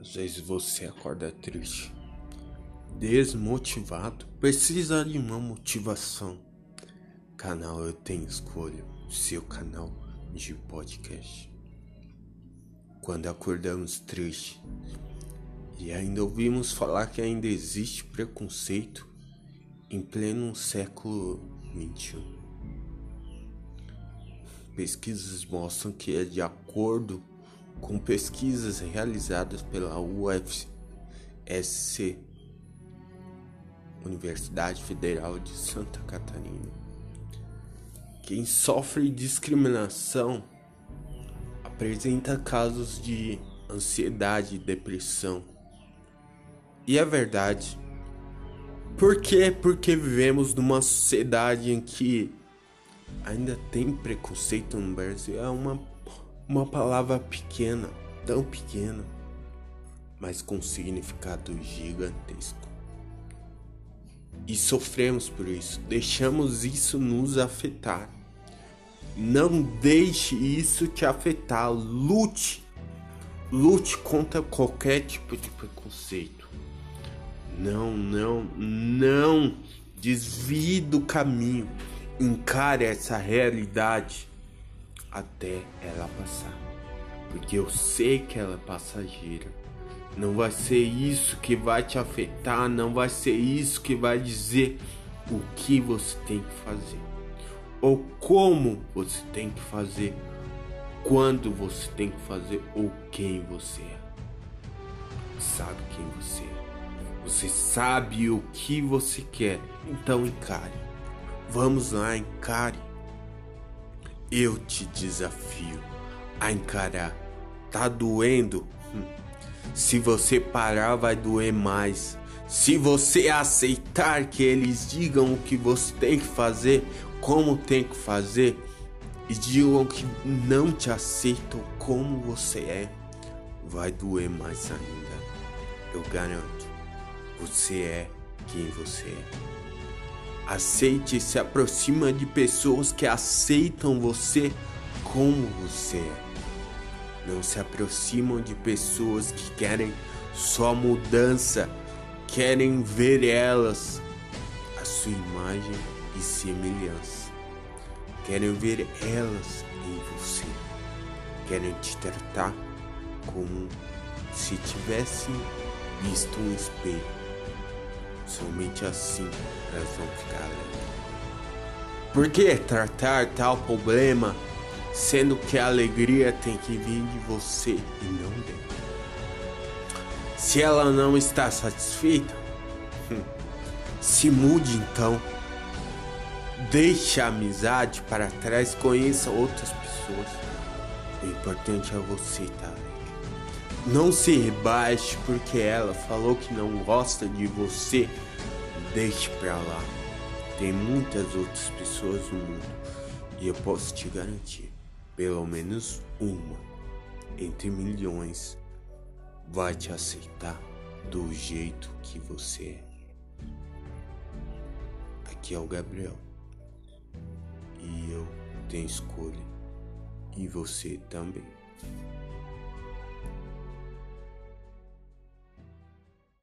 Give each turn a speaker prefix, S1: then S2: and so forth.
S1: Às vezes você acorda triste, desmotivado, precisa de uma motivação. Canal Eu Tenho Escolha, seu canal de podcast. Quando acordamos tristes e ainda ouvimos falar que ainda existe preconceito em pleno século XXI. Pesquisas mostram que é de acordo com pesquisas realizadas pela UFSC, Universidade Federal de Santa Catarina. Quem sofre discriminação apresenta casos de ansiedade e depressão. E é verdade. Por quê? Porque vivemos numa sociedade em que ainda tem preconceito no Brasil. É uma uma palavra pequena, tão pequena, mas com significado gigantesco. E sofremos por isso, deixamos isso nos afetar. Não deixe isso te afetar, lute. Lute contra qualquer tipo de preconceito. Não, não, não desvie do caminho. Encare essa realidade até ela passar. Porque eu sei que ela é passageira. Não vai ser isso que vai te afetar, não vai ser isso que vai dizer o que você tem que fazer. Ou como você tem que fazer, quando você tem que fazer ou quem você é. Sabe quem você é. Você sabe o que você quer, então encare. Vamos lá, encare. Eu te desafio a encarar. Tá doendo? Hum. Se você parar, vai doer mais. Se você aceitar que eles digam o que você tem que fazer, como tem que fazer, e digam que não te aceitam como você é, vai doer mais ainda. Eu garanto. Você é quem você é. Aceite e se aproxima de pessoas que aceitam você como você é. Não se aproximam de pessoas que querem só mudança, querem ver elas a sua imagem e semelhança. Querem ver elas em você. Querem te tratar como se tivessem visto um espelho Somente assim elas vão ficar alegres. Por que tratar tal problema sendo que a alegria tem que vir de você e não dela? Se ela não está satisfeita, hum, se mude então. Deixe a amizade para trás, conheça outras pessoas. O importante é você estar alegre. Não se rebaixe porque ela falou que não gosta de você. Deixe pra lá. Tem muitas outras pessoas no mundo e eu posso te garantir, pelo menos uma entre milhões vai te aceitar do jeito que você é. Aqui é o Gabriel e eu tenho escolha e você também.